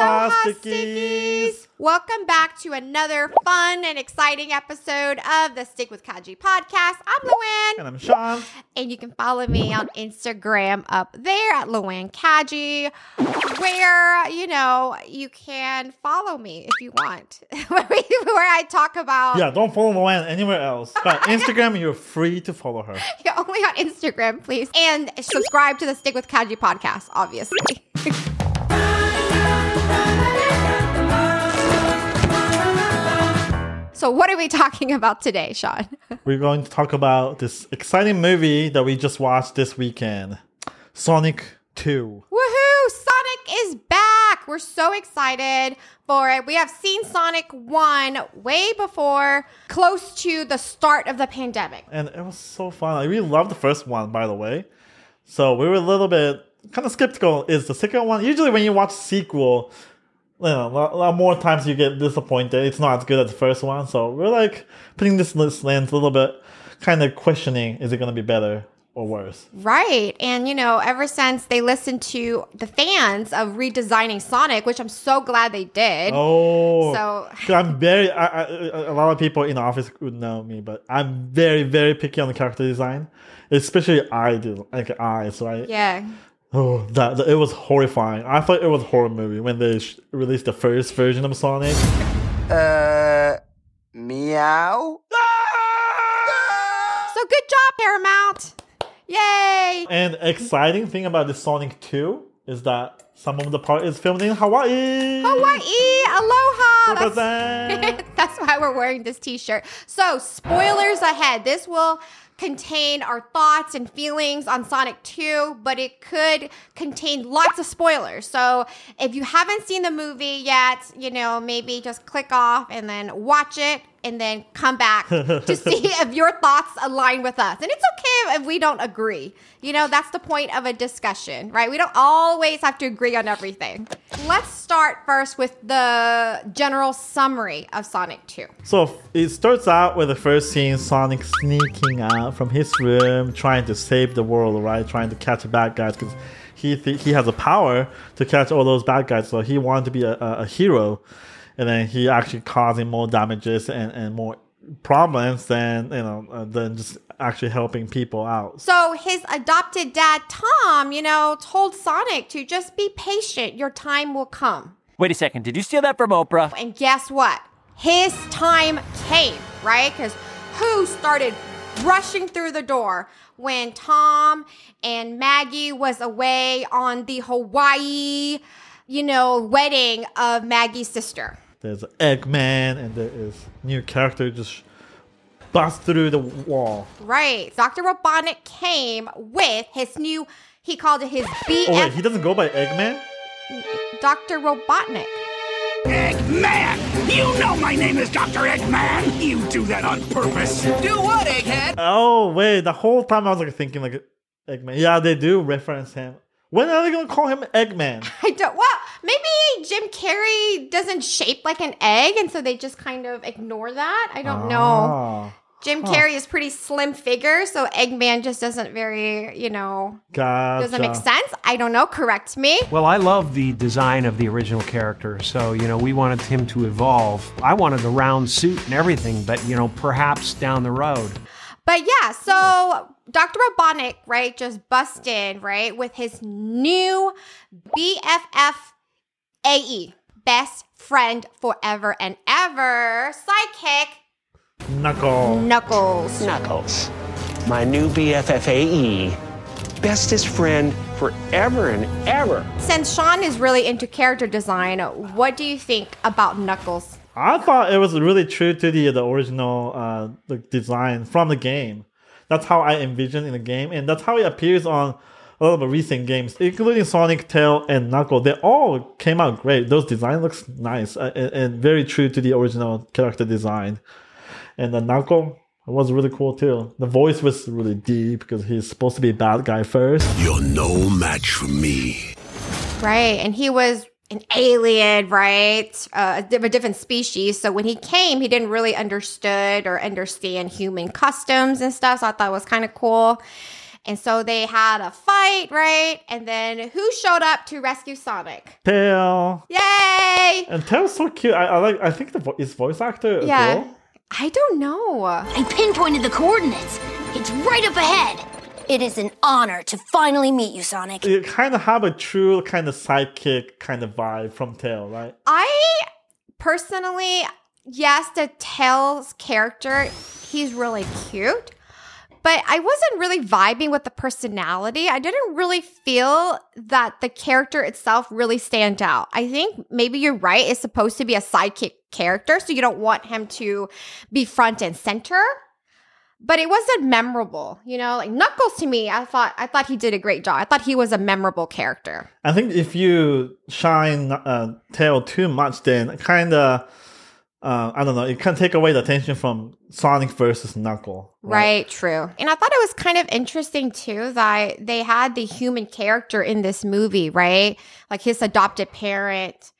Aloha, Stickies. Welcome back to another fun and exciting episode of the Stick with Kaji podcast. I'm Loann, And I'm Sean. and you can follow me on Instagram up there at Loann Kaji, where you know you can follow me if you want, where I talk about Yeah, don't follow Loann anywhere else. But Instagram, you're free to follow her. Yeah, only on Instagram, please. And subscribe to the Stick with Kaji podcast, obviously. so, what are we talking about today, Sean? We're going to talk about this exciting movie that we just watched this weekend Sonic 2. Woohoo! Sonic is back! We're so excited for it. We have seen Sonic 1 way before, close to the start of the pandemic. And it was so fun. I really loved the first one, by the way. So we were a little bit kind of skeptical. Is the second one usually when you watch sequel, you know, a lot, a lot more times you get disappointed. It's not as good as the first one. So we're like putting this list lens a little bit, kind of questioning: is it going to be better or worse? Right. And, you know, ever since they listened to the fans of redesigning Sonic, which I'm so glad they did. Oh, So- I'm very. I, I, a lot of people in the office would know me, but I'm very, very picky on the character design, especially I do like eyes. So I, Yeah. Oh, that, that- it was horrifying. I thought it was a horror movie when they sh- released the first version of Sonic. Uh, meow? So good job, Paramount. Yay. And exciting thing about the Sonic 2 is that some of the part is filmed in Hawaii. Hawaii. Aloha. That's, that's why we're wearing this t shirt. So, spoilers ahead. This will contain our thoughts and feelings on Sonic 2, but it could contain lots of spoilers. So, if you haven't seen the movie yet, you know, maybe just click off and then watch it and then come back to see if your thoughts align with us. And it's okay if we don't agree. You know, that's the point of a discussion, right? We don't always have to agree on everything. Let's start first with the general summary of Sonic 2. so it starts out with the first scene Sonic sneaking out from his room, trying to save the world, right? Trying to catch the bad guys because he, th- he has a power to catch all those bad guys. So he wanted to be a, a, a hero. And then he actually causing more damages and, and more problems than, you know, uh, than just actually helping people out. So his adopted dad, Tom, you know, told Sonic to just be patient. Your time will come. Wait a second, did you steal that from Oprah? And guess what? His time came, right? Because who started rushing through the door when Tom and Maggie was away on the Hawaii, you know, wedding of Maggie's sister? There's Eggman, and there is new character just bust through the wall. Right. Dr. Robotnik came with his new, he called it his BF, Oh wait, he doesn't go by Eggman. Dr. Robotnik. Eggman! You know my name is Dr. Eggman! You do that on purpose! Do what, egghead? Oh wait, the whole time I was like thinking like Eggman. Yeah, they do reference him. When are they gonna call him Eggman? I don't. Well, maybe Jim Carrey doesn't shape like an egg, and so they just kind of ignore that. I don't know. Ah, Jim Carrey is pretty slim figure, so Eggman just doesn't very, you know, gotcha. doesn't make sense. I don't know. Correct me. Well, I love the design of the original character, so you know we wanted him to evolve. I wanted the round suit and everything, but you know perhaps down the road. But yeah, so Dr. Robotnik, right, just bust in, right, with his new BFF AE, best friend forever and ever, sidekick Knuckle. Knuckles. Knuckles. My new BFFAE. Bestest friend forever and ever. Since Sean is really into character design, what do you think about Knuckles? I thought it was really true to the the original uh, the design from the game. That's how I envisioned in the game, and that's how it appears on a lot of recent games, including Sonic, Tail, and Knuckle. They all came out great. Those design looks nice uh, and, and very true to the original character design. And the Knuckle was really cool too. The voice was really deep because he's supposed to be a bad guy first. You're no match for me. Right. And he was an alien, right? Uh, of a different species. So when he came, he didn't really understood or understand human customs and stuff. So I thought it was kind of cool. And so they had a fight, right? And then who showed up to rescue Sonic? Tail. Yay! say, And Tail's so cute. I, I like. I think the vo- is voice actor. yeah, girl? I don't know. I pinpointed the coordinates. It's right up ahead. It is an honor to finally meet you, Sonic. You kind of have a true kind of sidekick kind of vibe from Tail, right? I personally, yes, the Tails character, he's really cute. But I wasn't really vibing with the personality. I didn't really feel that the character itself really stand out. I think maybe you're right. It's supposed to be a sidekick character, so you don't want him to be front and center. But it wasn't memorable, you know. Like Knuckles to me, I thought I thought he did a great job. I thought he was a memorable character. I think if you shine uh, Tail too much, then kind of. Uh, I don't know. It can take away the attention from Sonic versus Knuckle. Right, true. And I thought it was kind of interesting too that they had the human character in this movie, right? Like his adopted parent,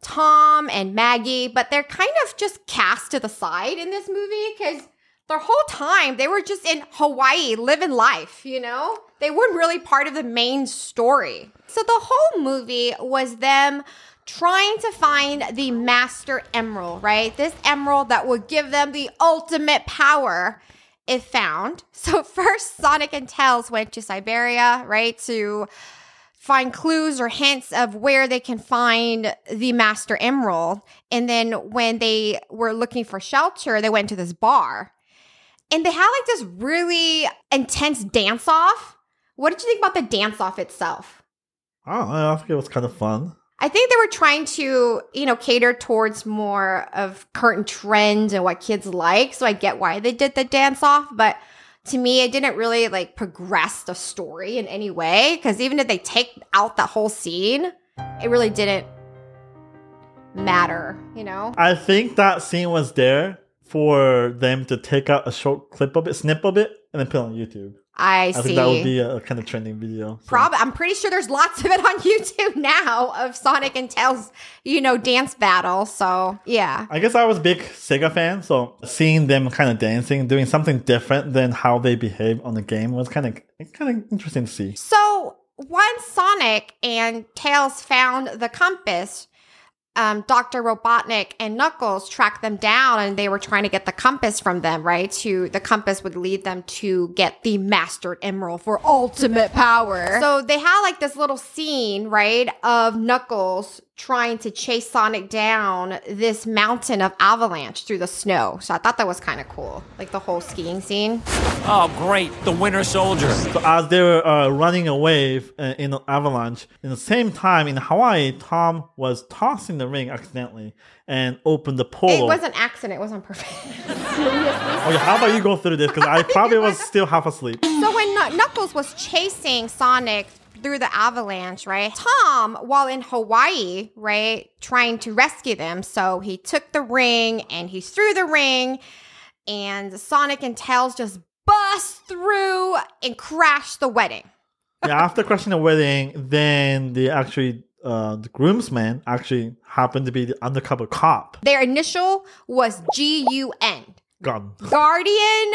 Tom and Maggie, but they're kind of just cast to the side in this movie because the whole time they were just in Hawaii living life, you know? They weren't really part of the main story. So the whole movie was them trying to find the master emerald, right? This emerald that would give them the ultimate power if found. So first Sonic and Tails went to Siberia, right, to find clues or hints of where they can find the master emerald. And then when they were looking for shelter, they went to this bar. And they had like this really intense dance off. What did you think about the dance off itself? I don't know. I think it was kind of fun. I think they were trying to, you know, cater towards more of current trends and what kids like. So I get why they did the dance off, but to me, it didn't really like progress the story in any way. Because even if they take out that whole scene, it really didn't matter, you know? I think that scene was there for them to take out a short clip of it, snip of it, and then put it on YouTube. I, I see. think that would be a, kind of trending video. so. Prob- I'm pretty sure there's lots of it on YouTube now of Sonic and Tails, you know, dance battle. So yeah. I guess I was a big Sega fan, so seeing them kind of dancing, doing something different than how they behave on the game was kind of kind of interesting to see. So once Sonic and Tails found the compass, um, Dr. Robotnik and Knuckles tracked them down and they were trying to get the compass from them, right? To the compass would lead them to get the mastered emerald for ultimate power. So they had like this little scene, right, of Knuckles trying to chase Sonic down this mountain of avalanche through the snow. So I thought that was kind of cool. Like the whole skiing scene. Oh, great. The Winter Soldier. So as they were uh, running away uh, in an avalanche, in the same time in Hawaii, Tom was tossing the ring accidentally and opened the pool. It was an accident. It wasn't perfect. Oh yeah, how about you go through this? Because I probably was still half asleep. So when Knuckles was chasing Sonic through the avalanche, right? Tom, while in Hawaii, right, trying to rescue them, so he took the ring and he threw the ring, and Sonic and Tails just bust through and crash the wedding. yeah, after crashing the wedding, then the actually uh, the groomsman actually happened to be the undercover cop. Their initial was G U N, Gone. Guardian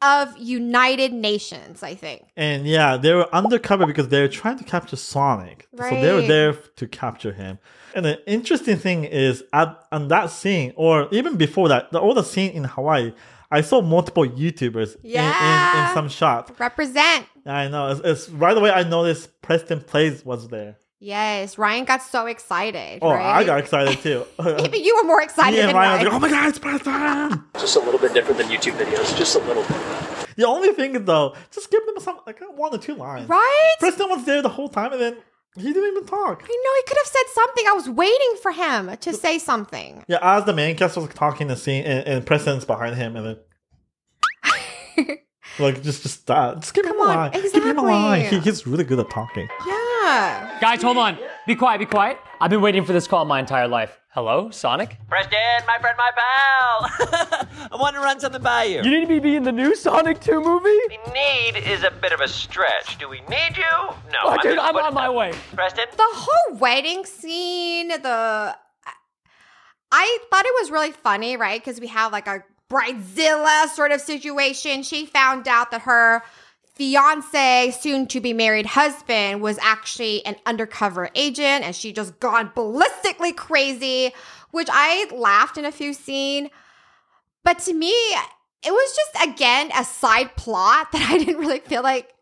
of United Nations, I think. And yeah, they were undercover because they were trying to capture Sonic. So they were there to capture him. And the interesting thing is, at on that scene, or even before that, the older scene in Hawaii, I saw multiple YouTubers in, in, in some shots. Represent. I know. It's, it's right away. I noticed Preston Plays was there. Yes, Ryan got so excited. Oh, right? I got excited too. Maybe you were more excited Me and than Ryan was Ryan. like, "Oh my god, it's Preston!" Just a little bit different than YouTube videos, just a little bit. The only thing is though, just give them some like one or two lines. Right? Preston was there the whole time, and then he didn't even talk. I know he could have said something. I was waiting for him to say something. Yeah, as the main cast was talking the scene, and, and Preston's behind him, and then like just just that. Just give him a on, line. Give him a line. He, exactly. he's really good at talking. Yeah. Guys, hold on. Be quiet, be quiet. I've been waiting for this call my entire life. Hello, Sonic? Preston, my friend, my pal. I want to run something by you. You need to be in the new Sonic 2 movie? Need is a bit of a stretch. Do we need you? No. Oh, dude, I'm on my way. Preston? The whole wedding scene, the I thought it was really funny, right? Because we have like a bridezilla sort of situation. She found out that her fiance, soon to be married husband was actually an undercover agent and she just gone ballistically crazy, which I laughed in a few scenes. But to me, it was just again a side plot that I didn't really feel like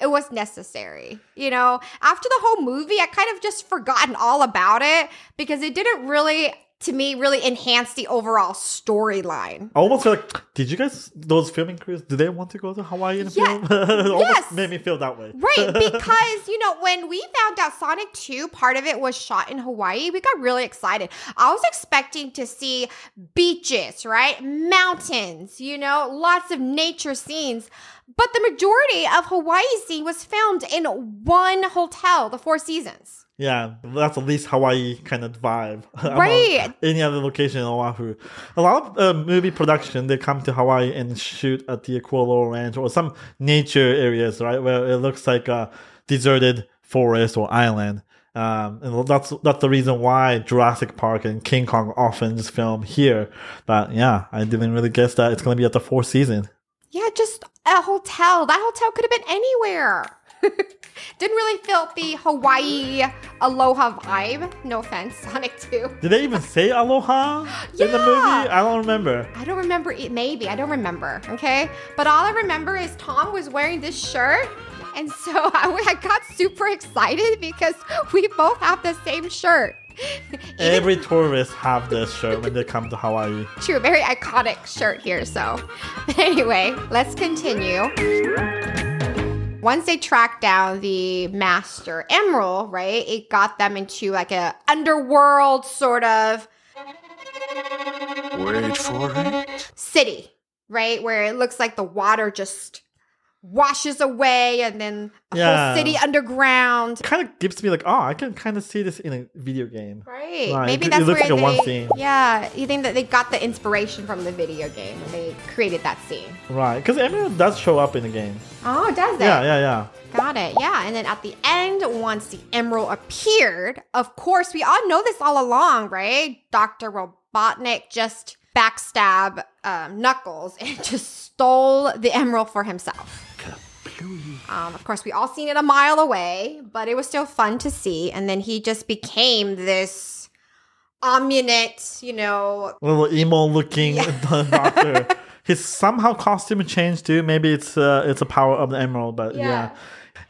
it was necessary. You know, after the whole movie, I kind of just forgotten all about it because it didn't really to me really enhance the overall storyline. I almost feel like, did you guys, those filming crews, did they want to go to Hawaii in the Yeah. film? it almost Yes. made me feel that way. Right, because you know, when we found out Sonic 2, part of it was shot in Hawaii, we got really excited. I was expecting to see beaches, right? Mountains, you know, lots of nature scenes. But the majority of Hawaii scene was filmed in one hotel, the Four Seasons. Yeah, that's at least Hawaii kind of vibe. Right. Any other location in Oahu. A lot of uh, movie production, they come to Hawaii and shoot at the Kualoa Ranch or some nature areas, right? Where it looks like a deserted forest or island. Um, and that's that's the reason why Jurassic Park and King Kong often just film here. But yeah, I didn't really guess that it's gonna be at the Four Season. Yeah, just a hotel. That hotel could have been anywhere. Didn't really feel the Hawaii aloha vibe. No offense, Sonic 2. Did they even say aloha in the movie? I don't remember. I don't remember it. Maybe I don't remember. Okay, but all I remember is Tom was wearing this shirt, and so I, I got super excited because we both have the same shirt. Every tourist have this shirt when they come to Hawaii. True, very iconic shirt here. So, but anyway, let's continue. Once they tracked down the Master Emerald, right, it got them into like a underworld sort of Wait for it. city, right, where it looks like the water just washes away, and then a Yeah. whole city underground. kind of gives me like, oh, I can kind of see this in a video game. Right. Maybe it- it that's looks where like a one scene. Yeah, you think that they got the inspiration from the video game when they created that scene. Right, because Emerald does show up in the game. Oh, does it? Yeah, yeah, yeah. Got it. Yeah. And then at the end, once the emerald appeared, of course, we all know this all along, right? Dr. Robotnik just backstab um, Knuckles and just stole the emerald for himself. Um, of course, we all seen it a mile away, but it was still fun to see. And then he just became this omniscient, you know, little emo looking doctor. His somehow costume changed too. Maybe it's uh, it's a power of the emerald, but yeah. Yeah.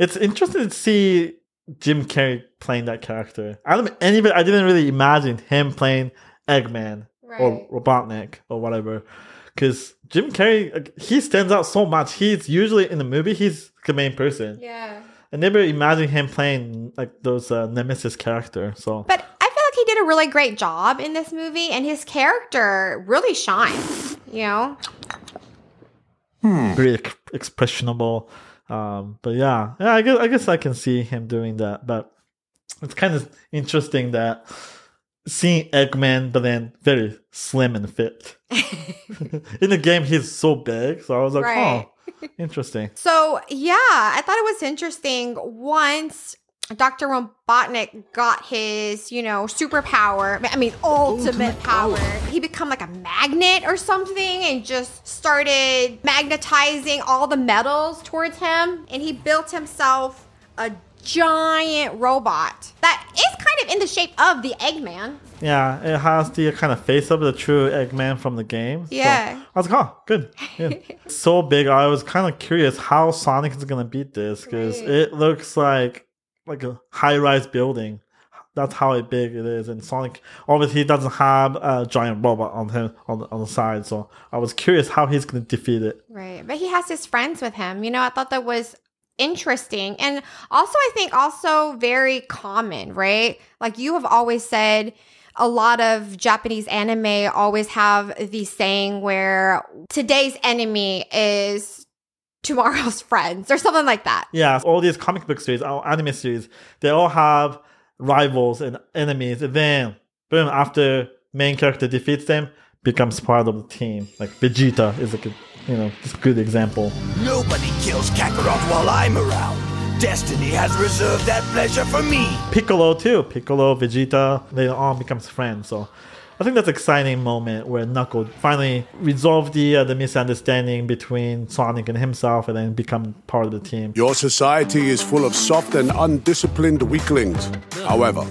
it's interesting to see Jim Carrey playing that character. I don't anybody. I didn't really imagine him playing Eggman Right. or Robotnik or whatever, because Jim Carrey he stands out so much. He's usually in the movie he's the main person. yeah. I never imagined him playing like those uh, Nemesis character. So But I feel like he did a really great job in this movie, and his character really shines. You know, very ex- expressionable. Um, but yeah, yeah, I guess I guess I can see him doing that. But it's kind of interesting that seeing Eggman, but then very slim and fit. In the game, he's so big, so I was like, Right. oh, interesting. So yeah, I thought it was interesting once Dr. Robotnik got his, you know, superpower. I mean, ultimate, power. He become like a magnet or something and just started magnetizing all the metals towards him. And he built himself a giant robot that is kind of in the shape of the Eggman. Yeah, it has the kind of face of the true Eggman from the game. So Yeah. I was like, oh, good. good. so big. I was kind of curious how Sonic is gonna beat this because Right. it looks like like a high-rise building. That's how big it is. And Sonic obviously doesn't have a giant robot on him on the, on the side. So I was curious how he's gonna defeat it. Right. But he has his friends with him. You know, I thought that was interesting. And also, I think also very common, right? Like you have always said, a lot of Japanese anime always have the saying where today's enemy is tomorrow's friends or something like that. Yeah, all these comic book series, or anime series, they all have rivals and enemies. And then, boom, after main character defeats them, becomes part of the team. Like Vegeta is a you know just a good example. Nobody kills Kakarot while I'm around. Destiny has reserved that pleasure for me. Piccolo too. Piccolo, Vegeta, they all becomes friends. So I think that's an exciting moment where Knuckles finally resolved the uh, the misunderstanding between Sonic and himself, and then become part of the team. Your society is full of soft and undisciplined weaklings. However,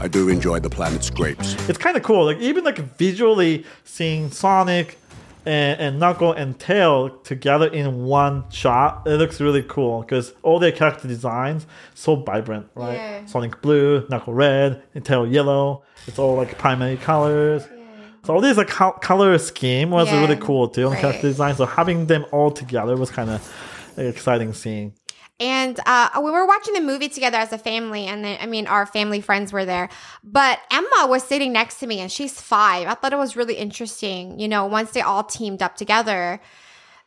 I do enjoy the planet's grapes. It's kind of cool. Like even like visually seeing Sonic and, and Knuckle and Tail together in one shot, it looks really cool because all their character designs so vibrant, right? Yeah. Sonic blue, Knuckle red, and Tail yellow. It's all like primary colors. So all these like col- color scheme was Yeah. really cool too on Right. character design. So having them all together was kind of exciting scene. And uh, we were watching the movie together as a family, and then, I mean, our family friends were there. But Emma was sitting next to me, and she's five. I thought it was really interesting. You know, once they all teamed up together,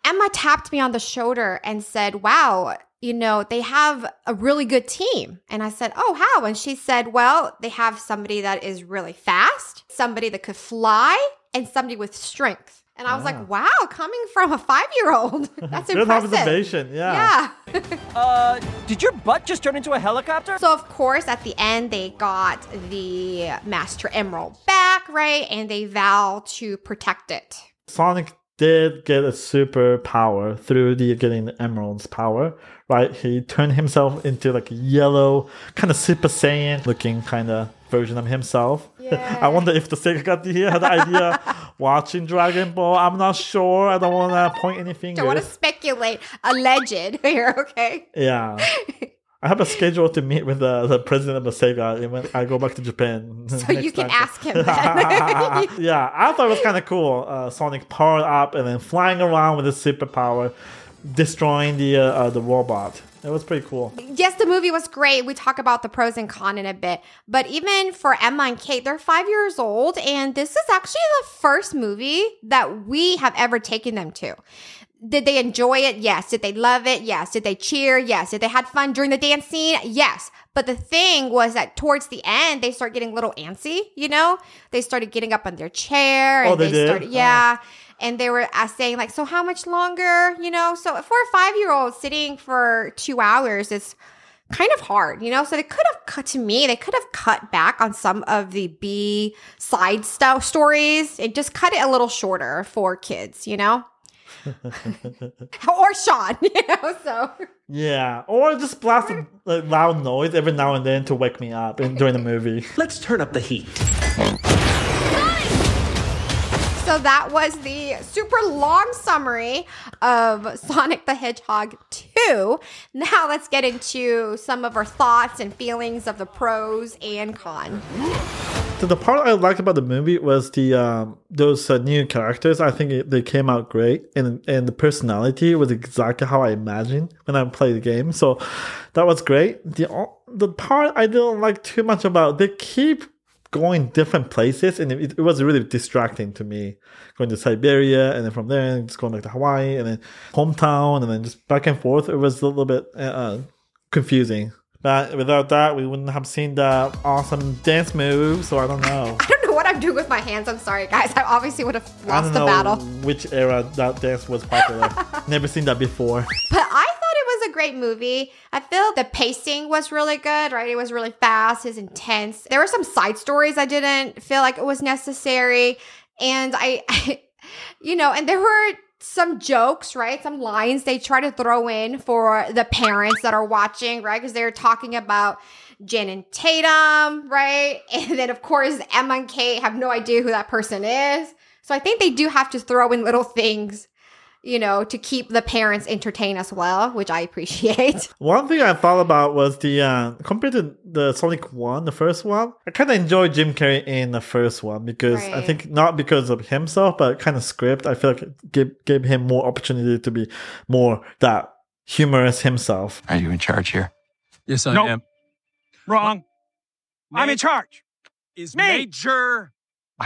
Emma tapped me on the shoulder and said, Wow, you know, they have a really good team. And I said, Oh, how? And she said, Well, they have somebody that is really fast, somebody that could fly, and somebody with strength. And I was like, Wow, coming from a five year old. That's a Good impressive. observation. Yeah. Yeah. Uh, did your butt just turn into a helicopter? So of course, at the end, they got the Master Emerald back, right? And they vow to protect it. Sonic did get a super power through the getting the Emerald's power, right? He turned himself into like a yellow, kind of Super Saiyan looking kind of version of himself. I wonder if the Sega got the, had the idea watching Dragon Ball. I'm not sure. I don't want to point any fingers. Don't want to speculate. Alleged here, okay? yeah. I have a schedule to meet with the, the president of the Sega when I go back to Japan. So you can ask him yeah, I thought it was kind of cool. Uh, Sonic powered up and then flying around with his superpower, destroying the uh, uh, the robot. It was pretty cool. yes, the movie was great. We talk about the pros and cons in a bit. But even for Emma and Kate, they're five years old. And this is actually the first movie that we have ever taken them to. Did they enjoy it? Yes. Did they love it? Yes. Did they cheer? Yes. Did they had fun during the dance scene? Yes. But the thing was that towards the end, they start getting a little antsy, you know? They started getting up on their chair and Oh, they did? started, yeah. And they were saying like, so how much longer, you know? So for a five-year-old sitting for two hours, is kind of hard, you know? So they could have cut to me, they could have cut back on some of the B side stuff stories and just cut it a little shorter for kids, you know? or Sean, you know? So Yeah, or just blast a like, loud noise every now and then to wake me up in, during the movie. Let's turn up the heat. So that was the super long summary of Sonic the Hedgehog 2. Now let's get into some of our thoughts and feelings of the pros and cons. So the part I liked about the movie was the um, those uh, new characters. I think it, they came out great, and and the personality was exactly how I imagined when I played the game. So that was great. The the part I didn't like too much about they keep going different places, and it, it was really distracting to me. Going to Siberia, and then from there, just going back to Hawaii, and then hometown, and then just back and forth. It was a little bit uh, uh, confusing. But without that, we wouldn't have seen the awesome dance moves. So I don't know. I don't know what I'm doing with my hands. I'm sorry, guys. I obviously would have I lost the battle. which era that dance was popular. Never seen that before. But I great movie. I feel the pacing was really good, right? It was really fast, it's intense. There were some side stories I didn't feel like it was necessary. And I, you know, and there were some jokes, right? Some lines they try to throw in for the parents that are watching, right? Because they're talking about Channing Tatum, right? And then, of course, Emma and Kate have no idea who that person is. So I think they do have to throw in little things you know, to keep the parents entertained as well, which I appreciate. One thing I thought about was the uh, compared to the Sonic One, the first one. I kind of enjoyed Jim Carrey in the first one because I think not because of himself, but kind of script. I feel like it gave, gave him more opportunity to be more that humorous himself. Are you in charge here? Yes, I Nope. am. Wrong. I'm in charge. Is Me. Major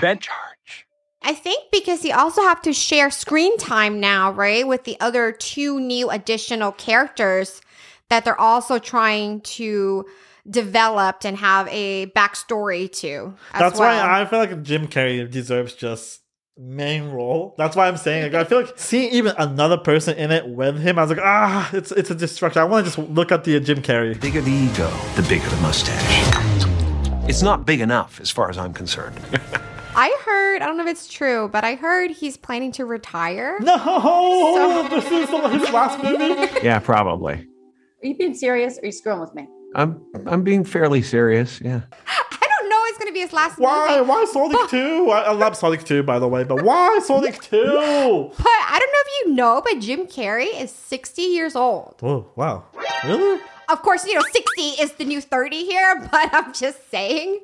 Ben charge. I think because you also have to share screen time now, right? With the other two new additional characters that they're also trying to develop and have a backstory to. That's well. why I feel like Jim Carrey deserves just main role. That's why I'm saying like, I feel like seeing even another person in it with him, I was like, ah, it's it's a distraction. I want to just look at the uh, Jim Carrey. The bigger the ego, the bigger the mustache. It's not big enough as far as I'm concerned. I heard, I don't know if it's true, but I heard he's planning to retire. No, So- this is the- his last movie. yeah, probably. Are you being serious or are you screwing with me? I'm I'm being fairly serious. Yeah. I don't know it's going to be his last Why? movie. Why Sonic Two? I, I love Sonic Two, by the way, but why Sonic Two? But I don't know if you know, but Jim Carrey is 60 years old. Oh wow, really? Of course, you know, 60 is the new 30 here, but I'm just saying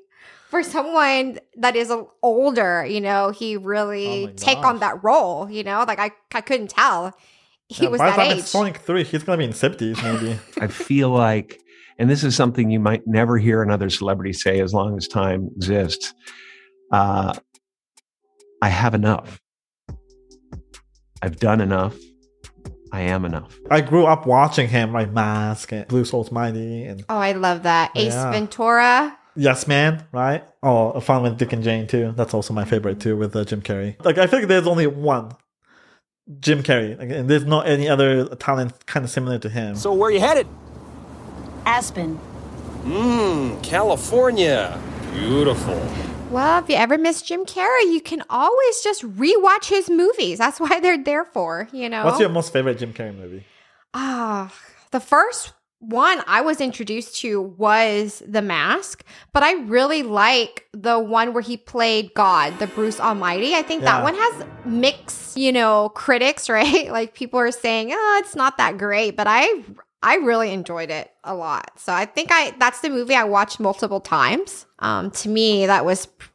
for someone that is older, you know, he really Oh take gosh. on that role, you know? Like I I couldn't tell he Yeah, was by the that time age. it's Sonic Three, he's gonna be in 70s maybe. I feel like, and this is something you might never hear another celebrity say as long as time exists. Uh, I have enough. I've done enough. I am enough. I grew up watching him, like Mask and Bruce Almighty and oh, I love that. Ace Yeah. Ventura. Yes Man, right? Oh, Fun with Dick and Jane too. That's also my favorite too with uh, Jim Carrey. Like I think there's only one Jim Carrey, like, and there's not any other talent kind of similar to him. So where you headed? Aspen. Mmm, California. Beautiful. Well, if you ever miss Jim Carrey, you can always just rewatch his movies. That's why they're there for, you know. What's your most favorite Jim Carrey movie? Ah, the first one I was introduced to was The Mask, but I really like the one where he played God, the Bruce Almighty. I think Yeah. that one has mixed, you know, critics, right? Like people are saying, "Oh, it's not that great," but I I really enjoyed it a lot. So I think I that's the movie I watched multiple times. Um to me that was p-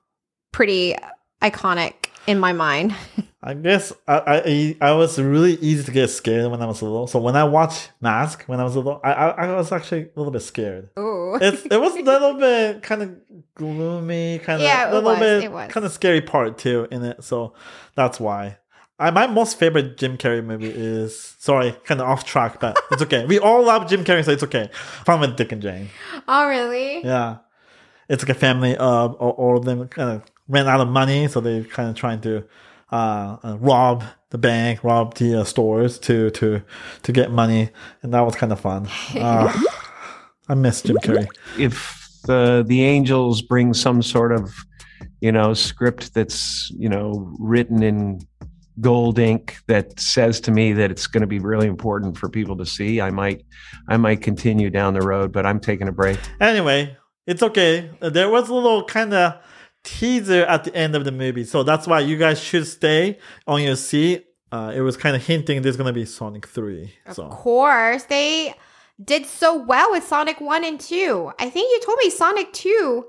pretty iconic in my mind. I guess I, I I was really easy to get scared when I was little. So when I watched Mask when I was little, I I, I was actually a little bit scared. It's it was a little bit kind of gloomy, kind of Yeah, a little was, bit kind of scary part too in it. So that's why. I, my most favorite Jim Carrey movie is sorry, kind of off track, but it's okay. we all love Jim Carrey, so it's okay. Fun with Dick and Jane. oh, really? Yeah, it's like a family of all of them kind of ran out of money, so they kind of trying to uh, uh, rob the bank, rob the uh, stores to to to get money, and that was kind of fun. Uh, I miss Jim Carrey. If uh, the Angels bring some sort of, you know, script that's you know written in gold ink that says to me that it's going to be really important for people to see, I might, I might continue down the road. But I'm taking a break. Anyway, it's okay. There was a little kind of teaser at the end of the movie, so that's why you guys should stay on your seat. Uh, it was kind of hinting there's gonna be Sonic Three. So Of course, they did so well with Sonic 1 and 2. I think you told me Sonic 2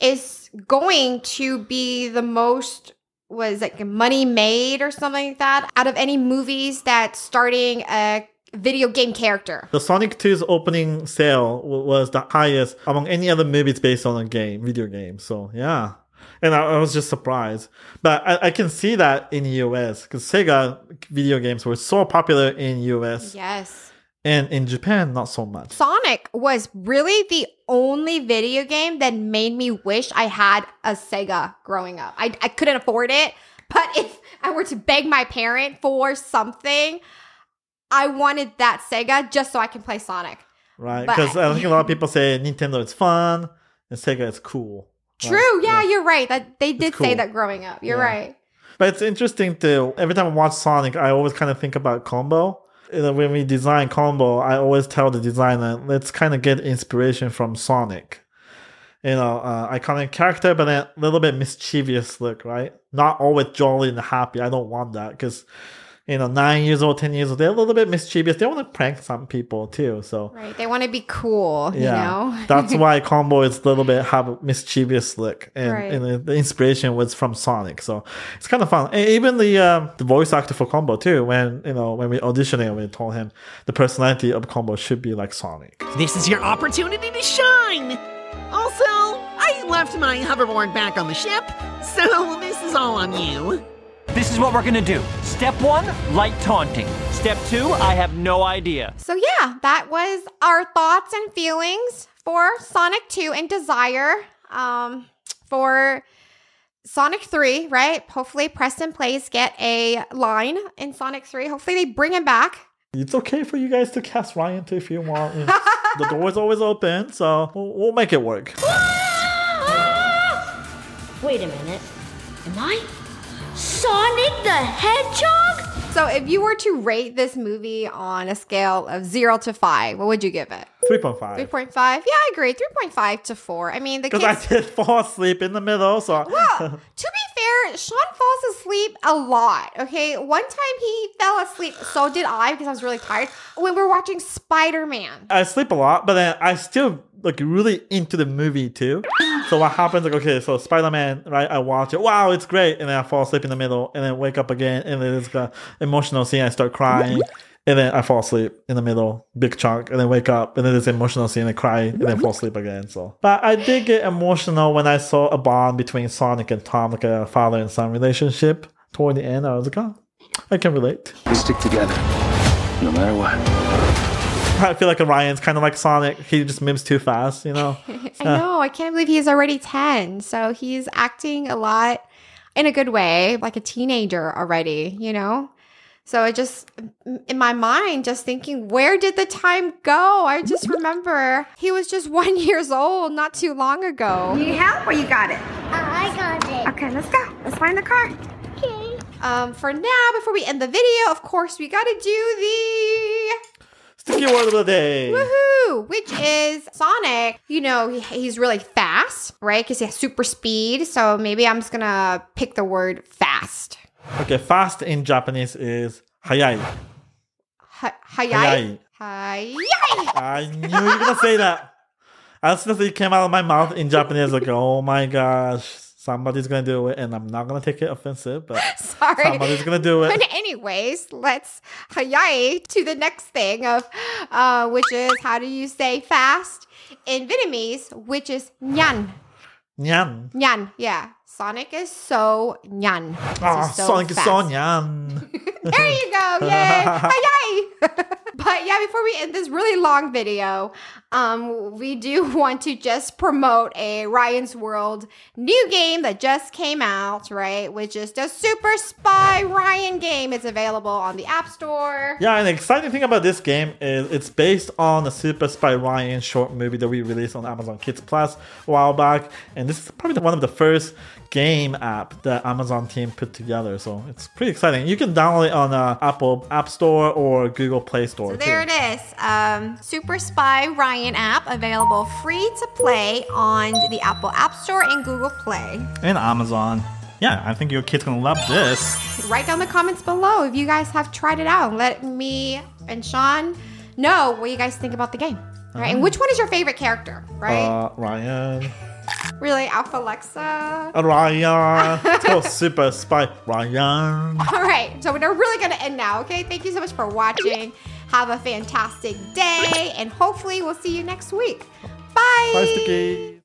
is going to be the most was like money made or something like that out of any movies that starting a video game character. the Sonic 2's opening sale w- was the highest among any other movies based on a game, video game. So yeah. And I, I was just surprised. But I, I can see that in the US because Sega video games were so popular in US Yes. and in Japan, not so much. Sonic was really the only video game that made me wish I had a Sega growing up. I, I couldn't afford it, but if I were to beg my parent for something, I wanted that Sega just so I can play Sonic. Right? Because I think a lot of people say Nintendo is fun and Sega is cool. right? True, yeah, you're right. That they did say that growing up. You're Yeah. right. But it's interesting to every time I watch Sonic, I always kind of think about combo. You know, when we design combo, I always tell the designer, let's kind of get inspiration from Sonic. You know, uh, iconic character, but a little bit mischievous look, right? Not always jolly and happy. I don't want that because, you know, nine years old, ten years old, they're a little bit mischievous. They want to prank some people too. So Right. They want to be cool, yeah, you know? that's why combo is a little bit have a mischievous look, and, Right. and the, the inspiration was from Sonic, so it's kind of fun. And even the um, the voice actor for combo too, when you know when we auditioning, we told him the personality of combo should be like Sonic. This is your opportunity to shine. Also, I left my hoverboard back on the ship, so this is all on you. This is what we're gonna do. Step one, light taunting. Step two, I have no idea. So yeah, that was our thoughts and feelings for Sonic 2 and Desire. Um for Sonic 3, right? Hopefully Preston Plays get a line in Sonic 3. Hopefully they bring him back. It's okay for you guys to cast Ryan too if you want. the door is always open, so we'll, we'll make it work. Wait a minute. Am I Sonic the Hedgehog? So if you were to rate this movie on a scale of 0 to 5, what would you give it? 3.5. 3.5? Yeah, I agree. 3.5 to 4. I mean, the Because I did fall asleep in the middle, so. Well, to be fair, Sean falls asleep a lot. Okay, one time he fell asleep. So did I because I was really tired when we were watching Spider Man. I sleep a lot, but then I still like really into the movie too. So what happens? Like, okay, so Spider Man, right? I watch it. Wow, it's great, and then I fall asleep in the middle, and then wake up again, and then it's the emotional scene. I start crying, and then I fall asleep in the middle, big chunk, and then wake up, and then there's emotional scene, I cry, and then fall asleep again. So, but I did get emotional when I saw a bond between Sonic and Tom, like a father and son relationship. Toward the end, I was like, oh, I can relate. We stick together, no matter what. I feel like Orion's kind of like Sonic. He just mims too fast, you know. I know. I can't believe he's already 10. So he's acting a lot in a good way, like a teenager already, you know? So I just, in my mind, just thinking, where did the time go? I just remember he was just one years old not too long ago. Need help or you got it? I got it. Okay, let's go. Let's find the car. Okay. Um, for now, before we end the video, of course, we gotta do the Sticky word of the day. Woohoo! Which is Sonic. You know, he, he's really fast, right? Because he has super speed. So maybe I'm just gonna pick the word fast. Okay, fast in Japanese is hayai. Ha- hayai? Hayai. Hayai! I knew you were gonna say that. As soon as it came out of my mouth in Japanese, like, oh my gosh, somebody's gonna do it, and I'm not gonna take it offensive, but Sorry. somebody's gonna do it. But anyways, let's hayai to the next thing of uh, which is how do you say fast in Vietnamese, which is nyan. Nyan. Nyan, yeah. Sonic is so nyan. Ah, so Sonic is so nyan. There you go. Yay. Hi, but yeah, before we end this really long video, um, we do want to just promote a Ryan's World new game that just came out, right? Which is the Super Spy Ryan game. It's available on the App Store. Yeah, and the exciting thing about this game is it's based on the Super Spy Ryan short movie that we released on Amazon Kids Plus a while back, and this is probably one of the first game app that Amazon team put together. So it's pretty exciting. You can download it on uh, Apple App Store or Google Play Store. So there too. it is. Um, Super Spy Ryan app available free to play on the Apple App Store and Google Play. And Amazon. Yeah, I think your kid's gonna love this. Write down the comments below if you guys have tried it out. Let me and Sean know what you guys think about the game. All right, and which one is your favorite character? Right? Uh, Ryan. really, Alpha Alexa. Uh, Ryan. Let's go Super Spy Ryan. All right, so we're really gonna end now. Okay, thank you so much for watching. Have a fantastic day, and hopefully we'll see you next week. Bye. Bye, Sticky.